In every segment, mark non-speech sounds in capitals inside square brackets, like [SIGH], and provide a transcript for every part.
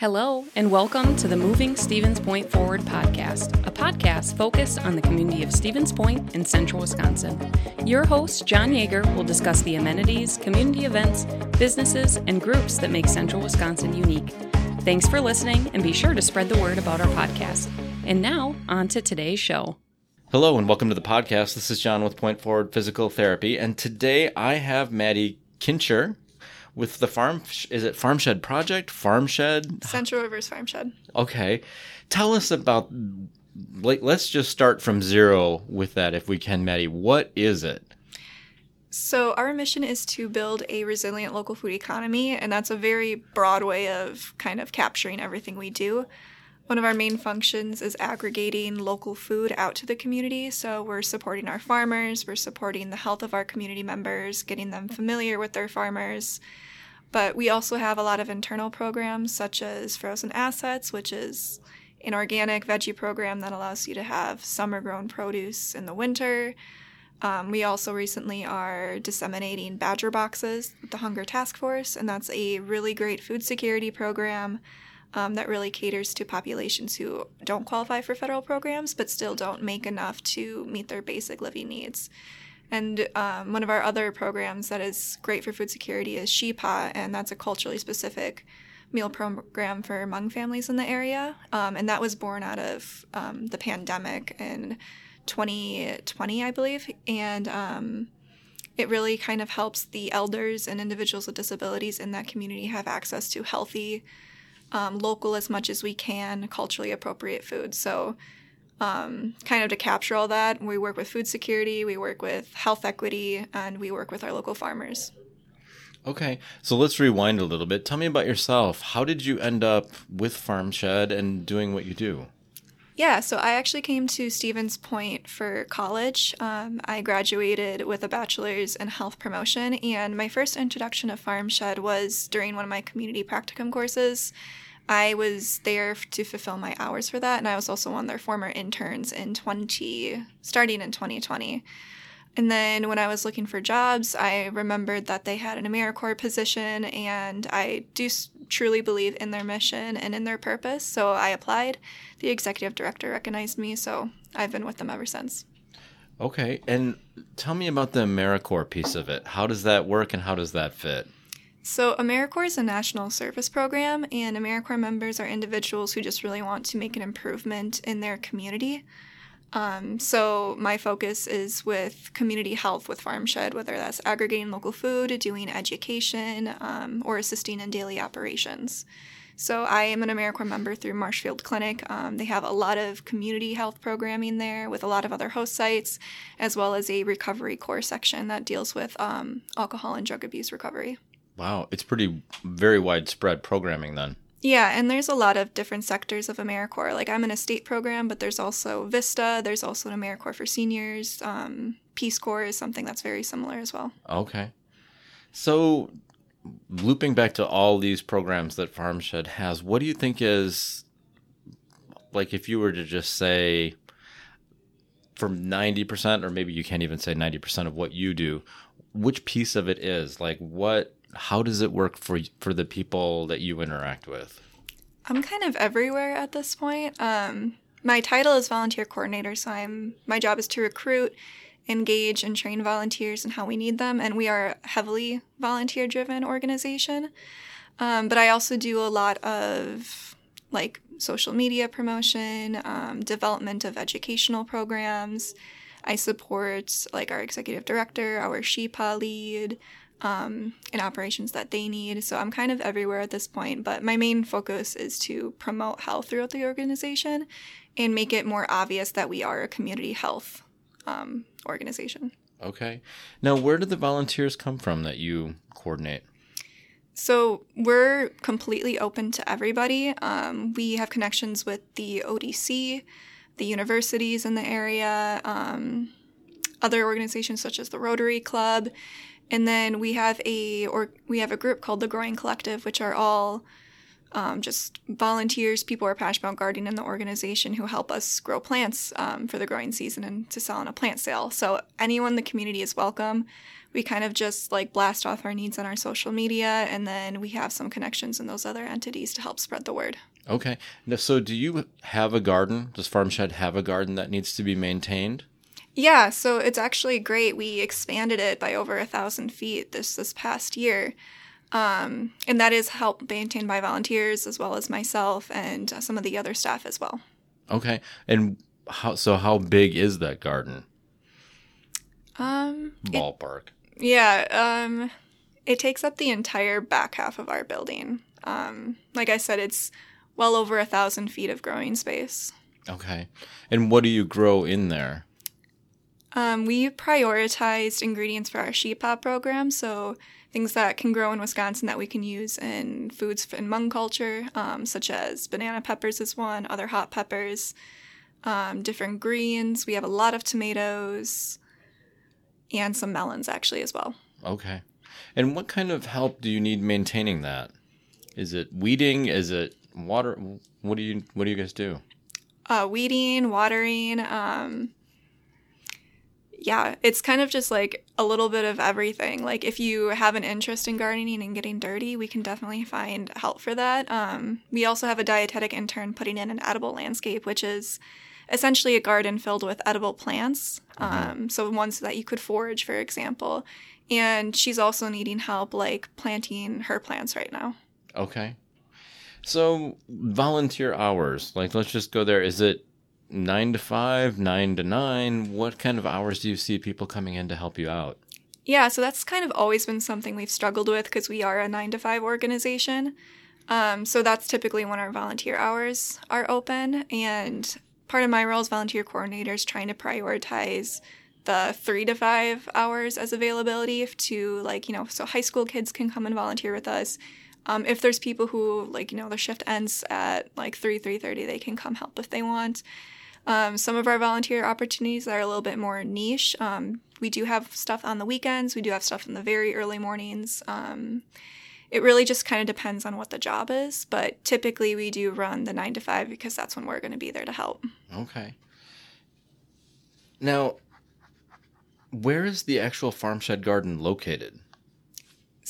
Hello, and welcome to the Moving Stevens Point Forward podcast, a podcast focused on the community of Stevens Point in central Wisconsin. Your host, John Yeager, will discuss the amenities, community events, businesses, and groups that make central Wisconsin unique. Thanks for listening, and be sure to spread the word about our podcast. And now, on to today's show. Hello, and welcome to the podcast. This is John with Point Forward Physical Therapy, and today I have Maddie Kincher with the farm is it farm shed project? Farm shed? Central rivers farm shed. Okay. Tell us about like let's just start from zero with that if we can maddie. What is it? So our mission is to build a resilient local food economy and that's a very broad way of kind of capturing everything we do. One of our main functions is aggregating local food out to the community. So we're supporting our farmers, we're supporting the health of our community members, getting them familiar with their farmers, but we also have a lot of internal programs such as Frozen Assets, which is an organic veggie program that allows you to have summer grown produce in the winter. Um, we also recently are disseminating badger boxes with the Hunger Task Force, and that's a really great food security program um, that really caters to populations who don't qualify for federal programs but still don't make enough to meet their basic living needs. And um, one of our other programs that is great for food security is SHEPA, and that's a culturally specific meal program for Hmong families in the area. Um, and that was born out of um, the pandemic in 2020, I believe. And um, it really kind of helps the elders and individuals with disabilities in that community have access to healthy, um, local as much as we can, culturally appropriate food. So um, kind of to capture all that. We work with food security, we work with health equity, and we work with our local farmers. Okay, so let's rewind a little bit. Tell me about yourself. How did you end up with Farm Shed and doing what you do? Yeah, so I actually came to Stevens Point for college. Um, I graduated with a bachelor's in health promotion, and my first introduction to Farm Shed was during one of my community practicum courses. I was there to fulfill my hours for that, and I was also one of their former interns in 20, starting in 2020. And then when I was looking for jobs, I remembered that they had an AmeriCorps position, and I do truly believe in their mission and in their purpose. So I applied. The executive director recognized me, so I've been with them ever since. Okay, and tell me about the AmeriCorps piece of it. How does that work, and how does that fit? So, AmeriCorps is a national service program, and AmeriCorps members are individuals who just really want to make an improvement in their community. Um, so, my focus is with community health with FarmShed, whether that's aggregating local food, doing education, um, or assisting in daily operations. So, I am an AmeriCorps member through Marshfield Clinic. Um, they have a lot of community health programming there with a lot of other host sites, as well as a recovery corps section that deals with um, alcohol and drug abuse recovery. Wow, it's pretty very widespread programming then. Yeah, and there's a lot of different sectors of AmeriCorps. Like I'm in a state program, but there's also Vista. There's also an AmeriCorps for seniors. Um, Peace Corps is something that's very similar as well. Okay, so looping back to all these programs that Farmshed has, what do you think is like if you were to just say from 90% or maybe you can't even say 90% of what you do which piece of it is like what how does it work for for the people that you interact with? I'm kind of everywhere at this point. Um, my title is volunteer coordinator, so I'm my job is to recruit, engage, and train volunteers and how we need them. And we are a heavily volunteer driven organization. Um, but I also do a lot of like social media promotion, um, development of educational programs. I support like our executive director, our SHEPA lead, um, and operations that they need. So I'm kind of everywhere at this point, but my main focus is to promote health throughout the organization and make it more obvious that we are a community health um, organization. Okay. Now, where do the volunteers come from that you coordinate? So we're completely open to everybody. Um, we have connections with the ODC, the universities in the area, um, other organizations such as the Rotary Club, and then we have a or we have a group called the Growing Collective, which are all um, just volunteers, people who are passionate about gardening in the organization who help us grow plants um, for the growing season and to sell on a plant sale. So anyone in the community is welcome. We kind of just like blast off our needs on our social media, and then we have some connections in those other entities to help spread the word. Okay. Now, so do you have a garden? Does Farmshed have a garden that needs to be maintained? Yeah, so it's actually great. We expanded it by over a thousand feet this this past year. Um, and that is helped maintained by volunteers as well as myself and uh, some of the other staff as well. Okay. And how so how big is that garden? Um it- Ballpark. yeah, um it takes up the entire back half of our building. Um like I said, it's well over a thousand feet of growing space. Okay. And what do you grow in there? Um, we prioritized ingredients for our sheep hop program, so things that can grow in Wisconsin that we can use in foods in Hmong culture, um, such as banana peppers is one, other hot peppers, um, different greens. We have a lot of tomatoes and some melons actually as well. Okay. And what kind of help do you need maintaining that? Is it weeding? Is it water? What do you what do you guys do? uh, weeding, watering. Um, yeah, it's kind of just like a little bit of everything. Like if you have an interest in gardening and getting dirty, we can definitely find help for that. Um, we also have a dietetic intern putting in an edible landscape, which is essentially a garden filled with edible plants. Um, so ones that you could forage, for example. And she's also needing help like planting her plants right now. Okay. So volunteer hours, like let's just go there. Is it nine to five, nine to nine? What kind of hours do you see people coming in to help you out? Yeah, so that's kind of always been something we've struggled with because we are a nine to five organization. Um, so that's typically when our volunteer hours are open. And part of my role as volunteer coordinator is trying to prioritize the three to five hours as availability to like, you know, so high school kids can come and volunteer with us. Um, if there's people who like, you know, their shift ends at like three, three thirty, they can come help if they want. Um, some of our volunteer opportunities are a little bit more niche. Um, we do have stuff on the weekends. We do have stuff in the very early mornings. Um, it really just kind of depends on what the job is, but typically we do run the nine to five because that's when we're going to be there to help. Okay. Now, where is the actual farm shed garden located?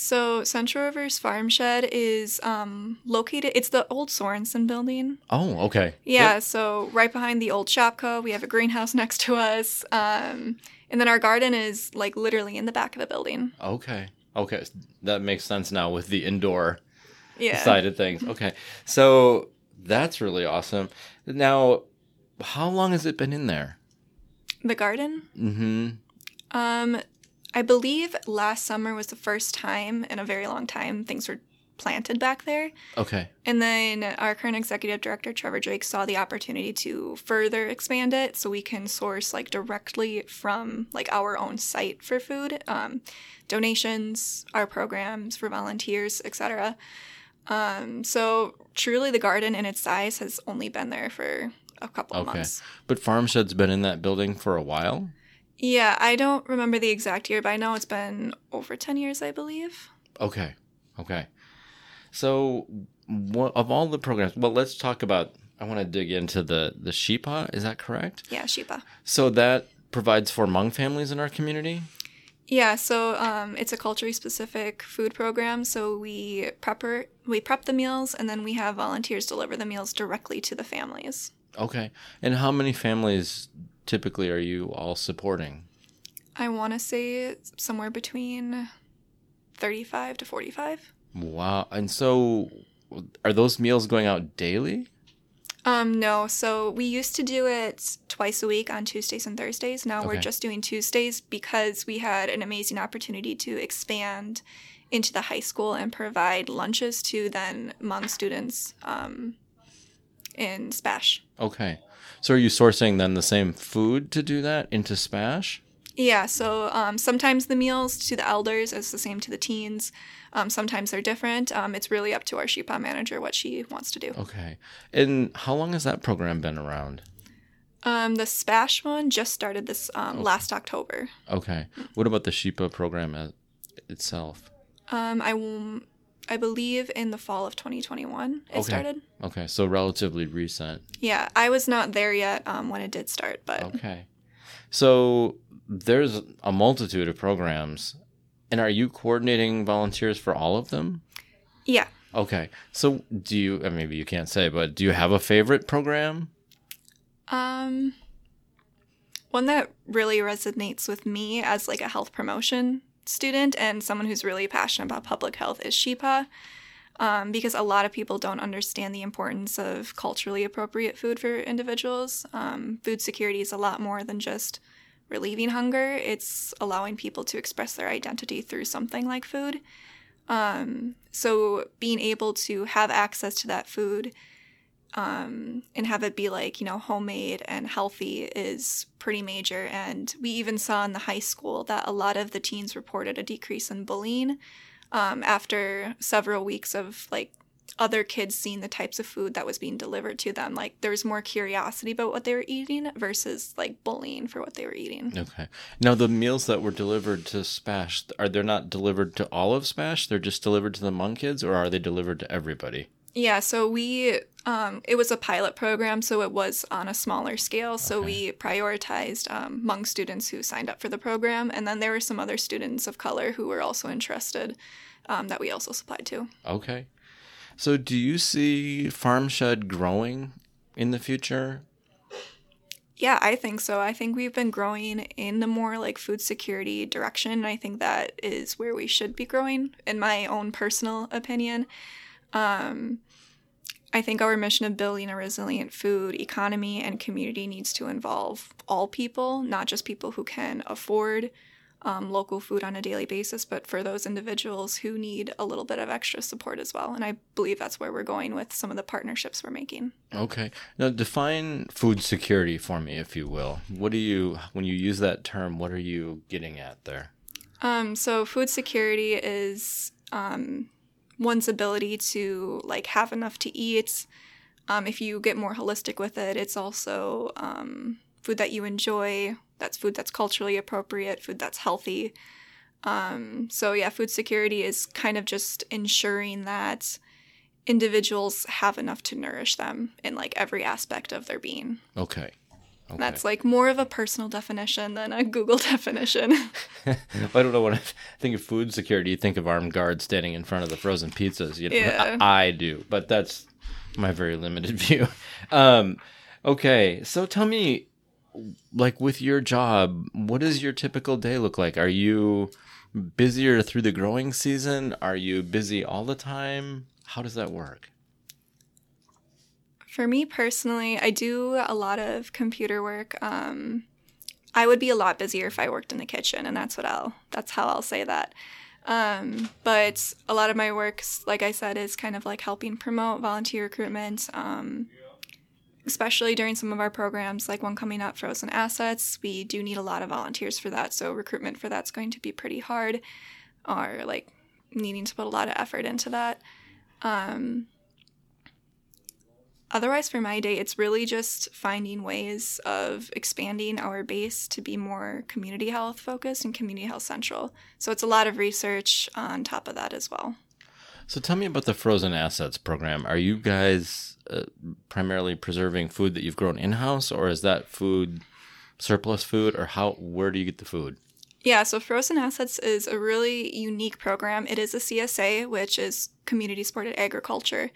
So Central Rivers Farm Shed is um, located. It's the old Sorensen building. Oh, okay. Yeah, Yep. so right behind the old ShopKo, we have a greenhouse [LAUGHS] next to us, um, and then our garden is like literally in the back of the building. Okay. Okay. That makes sense now with the indoor Yeah. side of things. Okay. So that's really awesome. Now, how long has it been in there? The garden. Mm-hmm. Um, I believe last summer was the first time in a very long time things were planted back there. Okay. And then our current executive director, Trevor Drake, saw the opportunity to further expand it so we can source like directly from like our own site for food, um, donations, our programs for volunteers, etc. Um, so truly, the garden in its size has only been there for a couple of Okay. months. But Farm Shed's been in that building for a while? Yeah, I don't remember the exact year, but I know it's been over 10 years, I believe. Okay. Okay. So, what, of all the programs, well, let's talk about. I want to dig into the the Sheepa. Is that correct? Yeah, Sheba. So that provides for Hmong families in our community. Yeah, so um, it's a culturally specific food program. So we prepper, we prep the meals, and then we have volunteers deliver the meals directly to the families. Okay. And how many families typically are you all supporting? I want to say somewhere between 35 to 45. Wow. And so, are those meals going out daily? Um, no, so we used to do it twice a week on Tuesdays and Thursdays. Now we're just doing Tuesdays because we had an amazing opportunity to expand into the high school and provide lunches to then Hmong students um, in Spash. Okay. So, are you sourcing then the same food to do that into Spash? Yeah, so um, sometimes the meals to the elders is the same to the teens. Um, sometimes they're different. Um, it's really up to our Sheepa manager what she wants to do. Okay. And how long has that program been around? Um, the Spash one just started this um, last October. Okay. What about the Sheepa program as- itself? Um, I, won't- I believe, in the fall of 2021. It Okay. started. Okay, so relatively recent. Yeah, I was not there yet um, when it did start, but [LAUGHS] Okay. So there's a multitude of programs. And are you coordinating volunteers for all of them? yeah. Okay. So do you, maybe you can't say, but do you have a favorite program? Um, one that really resonates with me as like a health promotion student and someone who's really passionate about public health is SHIPA. Um, because a lot of people don't understand the importance of culturally appropriate food for individuals. Um, food security is a lot more than just relieving hunger, it's allowing people to express their identity through something like food. Um, so, being able to have access to that food um, and have it be like you know homemade and healthy is pretty major and we even saw in the high school that a lot of the teens reported a decrease in bullying um, after several weeks of like other kids seeing the types of food that was being delivered to them like there was more curiosity about what they were eating versus like bullying for what they were eating Okay. Now the meals that were delivered to Spash, are they not delivered to all of Spash? They're just delivered to the Hmong kids or are they delivered to everybody? Yeah, so we um, it was a pilot program, so it was on a smaller scale. So Okay. we prioritized um, Hmong students who signed up for the program, and then there were some other students of color who were also interested um, that we also supplied to. Okay. So do you see Farm Shed growing in the future? Yeah, I think so. I think we've been growing in the more like food security direction. I think that is where we should be growing, in my own personal opinion. Um, I think our mission of building a resilient food economy and community needs to involve all people, not just people who can afford um, local food on a daily basis, but for those individuals who need a little bit of extra support as well. And I believe that's where we're going with some of the partnerships we're making. Okay. Now define food security for me, if you will. What do you, when you use that term, what are you getting at there? Um, so food security is um, one's ability to like have enough to eat. Um, if you get more holistic with it, it's also um, food that you enjoy. That's food that's culturally appropriate, food that's healthy. Um, so yeah, food security is kind of just ensuring that individuals have enough to nourish them in like every aspect of their being. Okay. Okay. That's like more of a personal definition than a Google [LAUGHS] definition. [LAUGHS] I don't know what I think of food security. You think of armed guards standing in front of the frozen pizzas. You know, Yeah. I, I do, but that's my very limited [LAUGHS] view. Um, okay, so tell me, like with your job, what does your typical day look like? Are you busier through the growing season? Are you busy all the time? How does that work? For me personally, I do a lot of computer work. Um, I would be a lot busier if I worked in the kitchen, and that's what I'll. That's how I'll say that. Um, but a lot of my work, like I said, is kind of like helping promote volunteer recruitment. Um, especially during some of our programs, like one coming up, Frozen Assets, we do need a lot of volunteers for that. So recruitment for that's going to be pretty hard, or like needing to put a lot of effort into that. Um, otherwise for my day it's really just finding ways of expanding our base to be more community health focused and community health central so it's a lot of research on top of that as well So tell me about the frozen assets program. Are you guys uh, primarily preserving food that you've grown in house, or is that food surplus food, or how? Where do you get the food? Yeah so frozen assets is a really unique program it is a csa which is community supported agriculture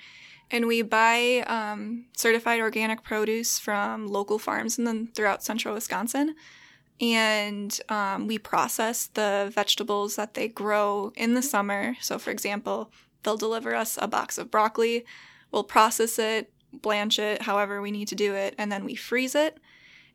and we buy um, certified organic produce from local farms and then throughout central wisconsin and um, we process the vegetables that they grow in the summer. So, for example, they'll deliver us a box of broccoli, we'll process it, blanch it, however we need to do it, and then we freeze it.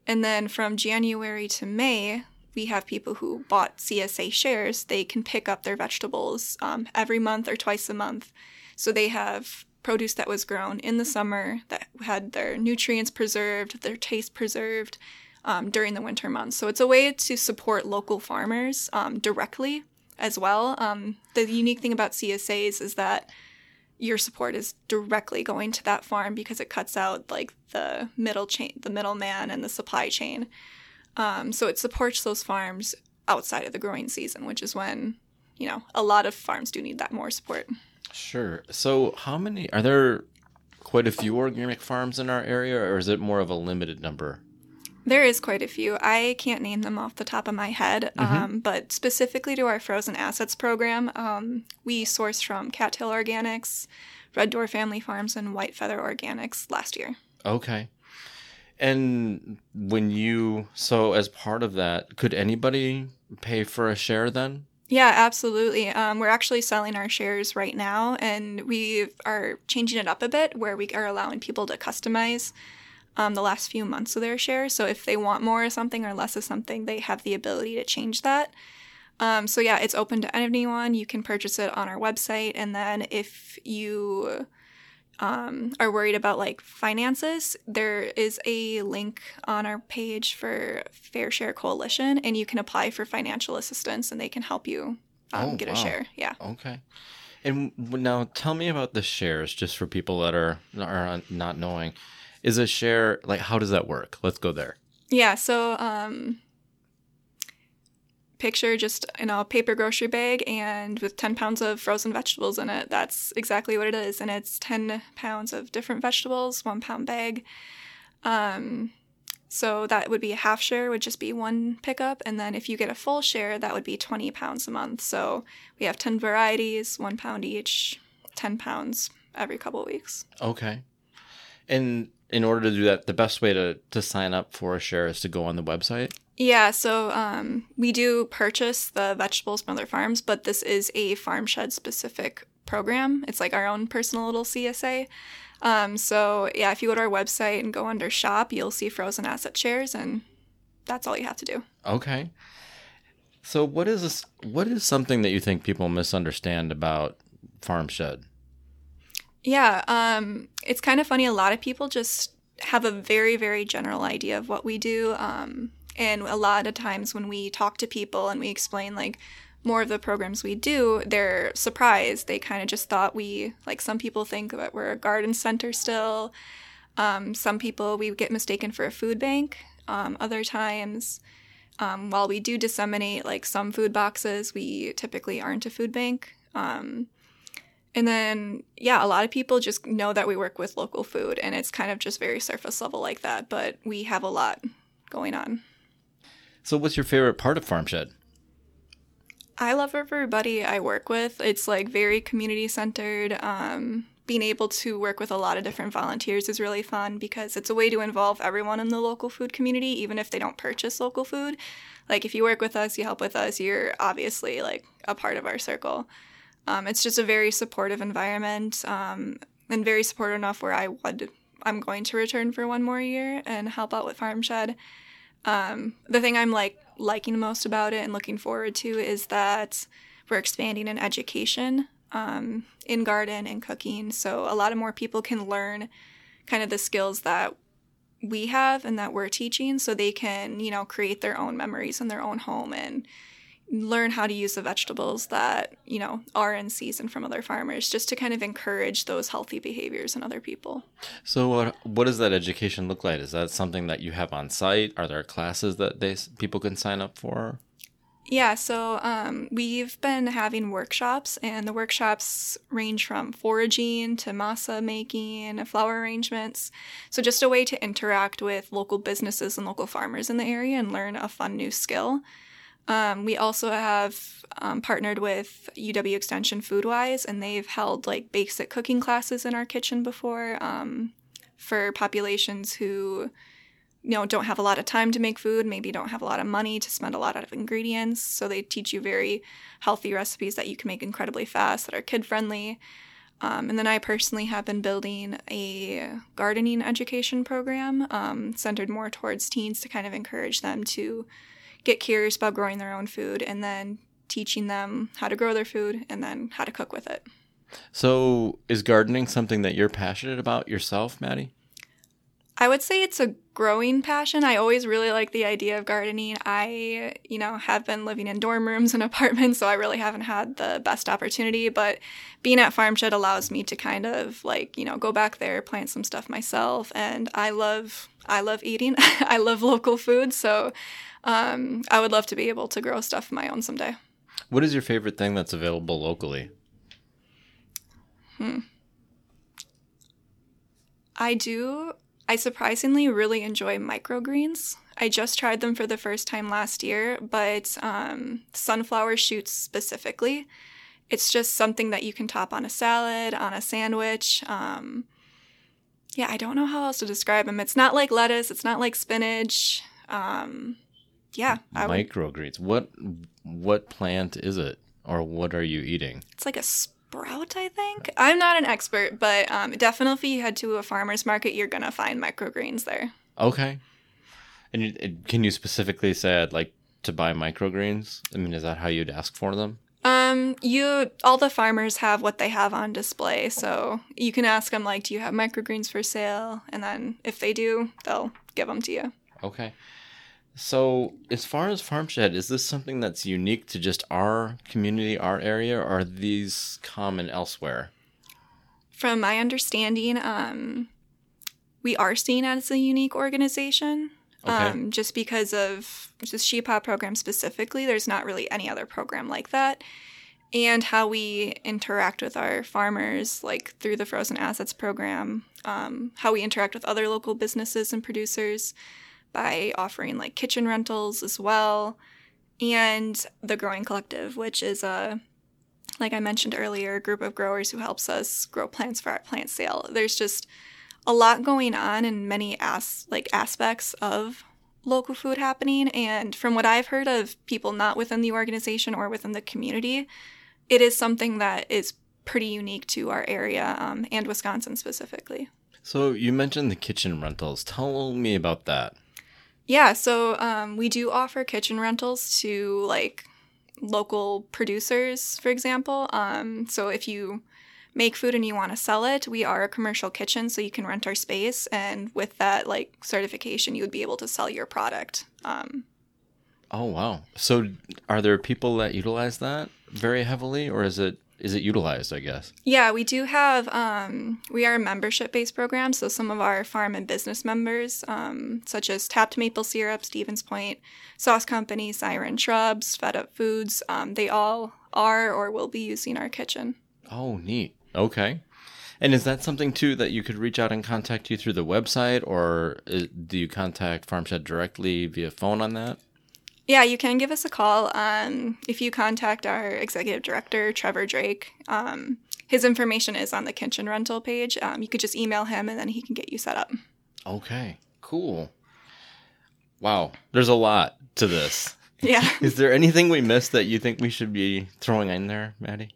And then from January to May, we have people who bought CSA shares. They can pick up their vegetables um, every month or twice a month. So they have produce that was grown in the summer that had their nutrients preserved, their taste preserved um, during the winter months. So it's a way to support local farmers um, directly as well. Um, the unique thing about CSAs is that your support is directly going to that farm because it cuts out like the middle chain, the middleman, and the supply chain. Um, so it supports those farms outside of the growing season, which is when you know a lot of farms do need that more support. Sure. So, how many are there? Quite a few organic farms in our area, or is it more of a limited number? There is quite a few. I can't name them off the top of my head, um, but specifically to our frozen assets program, um, we sourced from Cattail Organics, Red Door Family Farms, and White Feather Organics last year. Okay. And when you so as part of that, could anybody pay for a share then? Yeah, absolutely. Um, we're actually selling our shares right now, and we are changing it up a bit where we are allowing people to customize um, the last few months of their shares. So if they want more of something or less of something, they have the ability to change that. Um, so yeah, it's open to anyone. You can purchase it on our website, and then if you um, are worried about like finances, there is a link on our page for Fair Share Coalition, and you can apply for financial assistance, and they can help you um, Oh, get wow. a share. Yeah. Okay. And now tell me about the shares, just for people that are are not knowing. Is a share like how does that work? Let's go there. Yeah, so um picture just in a paper grocery bag and with 10 pounds of frozen vegetables in it. That's exactly what it is and it's 10 pounds of different vegetables, 1 pound bag. Um so that would be a half share would just be one pickup and then if you get a full share that would be 20 pounds a month. So we have 10 varieties, 1 pound each, 10 pounds every couple weeks. Okay. And in order to do that, the best way to to sign up for a share is to go on the website. Yeah, so um, we do purchase the vegetables from other farms, but this is a farm shed specific program. It's like our own personal little CSA. Um, so yeah, if you go to our website and go under shop, you'll see frozen asset shares, and that's all you have to do. Okay. So what is this, what is something that you think people misunderstand about Farm Shed? Yeah, um, it's kind of funny. A lot of people just have a very, very general idea of what we do. Um, and a lot of times when we talk to people and we explain like more of the programs we do, they're surprised. They kind of just thought we, like some people think that we're a garden center still. Um, some people we get mistaken for a food bank. Um, other times, um, while we do disseminate like some food boxes, we typically aren't a food bank. Um, and then, yeah, a lot of people just know that we work with local food, and it's kind of just very surface level like that. But we have a lot going on. So what's your favorite part of Farm Shed? I love everybody I work with. It's like very community centered. Um, being able to work with a lot of different volunteers is really fun because it's a way to involve everyone in the local food community, even if they don't purchase local food. Like if you work with us, you help with us, you're obviously like a part of our circle. Um, it's just a very supportive environment um, and very supportive enough where I would I'm going to return for one more year and help out with Farm Shed. Um, the thing I'm like liking most about it and looking forward to is that we're expanding in education um, in garden and cooking, so a lot of more people can learn kind of the skills that we have and that we're teaching, so they can you know create their own memories in their own home and learn how to use the vegetables that you know are in season from other farmers just to kind of encourage those healthy behaviors in other people So what what does that education look like? Is that something that you have on site? Are there classes that they people can sign up for? Yeah, so um, we've been having workshops, and the workshops range from foraging to masa making, flower arrangements. So, just a way to interact with local businesses and local farmers in the area and learn a fun new skill. Um, we also have um, partnered with UW Extension Foodwise, and they've held like basic cooking classes in our kitchen before um, for populations who you know don't have a lot of time to make food maybe don't have a lot of money to spend a lot of ingredients. So they teach you very healthy recipes that you can make incredibly fast that are kid friendly um, and then i personally have been building a gardening education program um, centered more towards teens to kind of encourage them to get curious about growing their own food and then teaching them how to grow their food and then how to cook with it So is gardening something that you're passionate about yourself, Maddie? I would say it's a growing passion. I always really like the idea of gardening. I, you know, have been living in dorm rooms and [LAUGHS] apartments, so I really haven't had the best opportunity. But being at Farm Shed allows me to kind of like, you know, go back there, plant some stuff myself. And I love, I love eating. [LAUGHS] I love local food, so um, I would love to be able to grow stuff my own someday. What is your favorite thing that's available locally? I do. I surprisingly really enjoy microgreens. I just tried them for the first time last year, but um, sunflower shoots specifically. It's just something that you can top on a salad, on a sandwich. Um, yeah, I don't know how else to describe them. It's not like lettuce. It's not like spinach. Um, yeah, I Microgreens. What what plant is it, or what are you eating? it's like a sprout. I think I'm not an expert, but um, definitely if you head to a farmer's market, you're gonna find microgreens there. Okay. And you, can you specifically say I'd like to buy microgreens? I mean, is that how you'd ask for them? Um, you all the farmers have what they have on display, so you can ask them like, "Do you have microgreens for sale?" And then if they do, they'll give them to you. Okay. So, as far as Farmshed, is this something that's unique to just our community, our area, or are these common elsewhere? From my understanding, um, we are seen as a unique organization. Okay. Um, just because of the Sheep Hop program specifically, there's not really any other program like that. And how we interact with our farmers, like through the Frozen Assets program, um, how we interact with other local businesses and producers by offering like kitchen rentals as well, and the Growing Collective, which is a like I mentioned earlier, a group of growers who helps us grow plants for our plant sale. There's just a lot going on in many as like aspects of local food happening and from what I've heard of people not within the organization or within the community, it is something that is pretty unique to our area um, and Wisconsin specifically. So, you mentioned the kitchen rentals. Tell me about that. Yeah, so um, we do offer kitchen rentals to like local producers, for example. Um, so if you make food and you want to sell it, we are a commercial kitchen, so you can rent our space, and with that like certification, you would be able to sell your product. Um, Oh, wow. So, are there people that utilize that very heavily, or is it is it utilized? I guess. Yeah, we do have. Um, we are a membership-based program, so some of our farm and business members, um, such as Tapped Maple Syrup, Stevens Point Sauce Company, Siren Shrubs, Fed Up Foods, um, they all are or will be using our kitchen. Oh, neat. Okay. And is that something too that you could reach out and contact you through the website, or uh, do you contact Farmshed directly via phone on that? Yeah, you can give us a call. Um, if you contact our executive director, Trevor Drake, um, his information is on the kitchen rental page. Um, you could just email him and then he can get you set up. Okay, cool. Wow, there's a lot to this. [LAUGHS] Yeah. [LAUGHS] Is there anything we missed that you think we should be throwing in there, Maddie?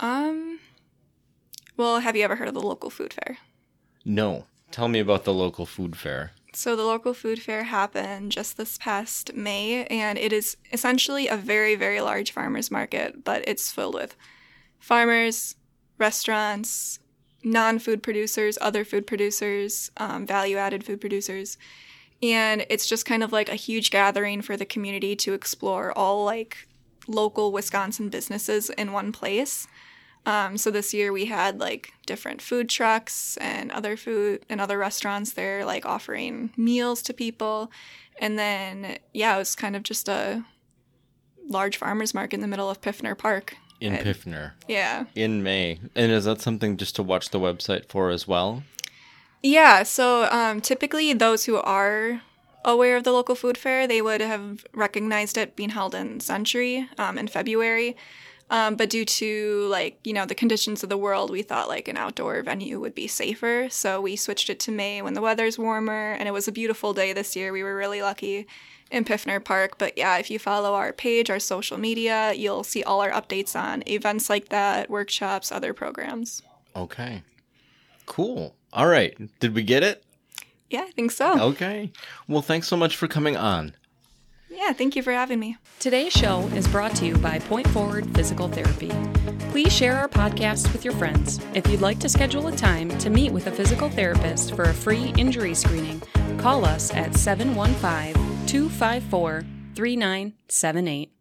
um. Well, have you ever heard of the local food fair? No. Tell me about the local food fair. So the local food fair happened just this past May, and it is essentially a very, very large farmers market, but it's filled with farmers, restaurants, non-food producers, other food producers, um, value-added food producers, and it's just kind of like a huge gathering for the community to explore all like local Wisconsin businesses in one place. Um, so this year we had like different food trucks and other food and other restaurants there like offering meals to people. And then, yeah, it was kind of just a large farmer's market in the middle of Pfiffner Park. In And- Pfiffner Yeah. in May. And is that something just to watch the website for as well? Yeah, so um, typically those who are aware of the local food fair, they would have recognized it being held in Sentry um, in February. Um, but due to like you know the conditions of the world, we thought like an outdoor venue would be safer, so we switched it to May when the weather's warmer, and it was a beautiful day this year. We were really lucky in Pfiffner Park. But yeah, if you follow our page, our social media, you'll see all our updates on events like that, workshops, other programs. Okay. Cool. All right. Did we get it? Yeah, I think so. Okay. Well, thanks so much for coming on. Yeah, thank you for having me. Today's show is brought to you by Point Forward Physical Therapy. Please share our podcast with your friends. If you'd like to schedule a time to meet with a physical therapist for a free injury screening, call us at 715 254 3978.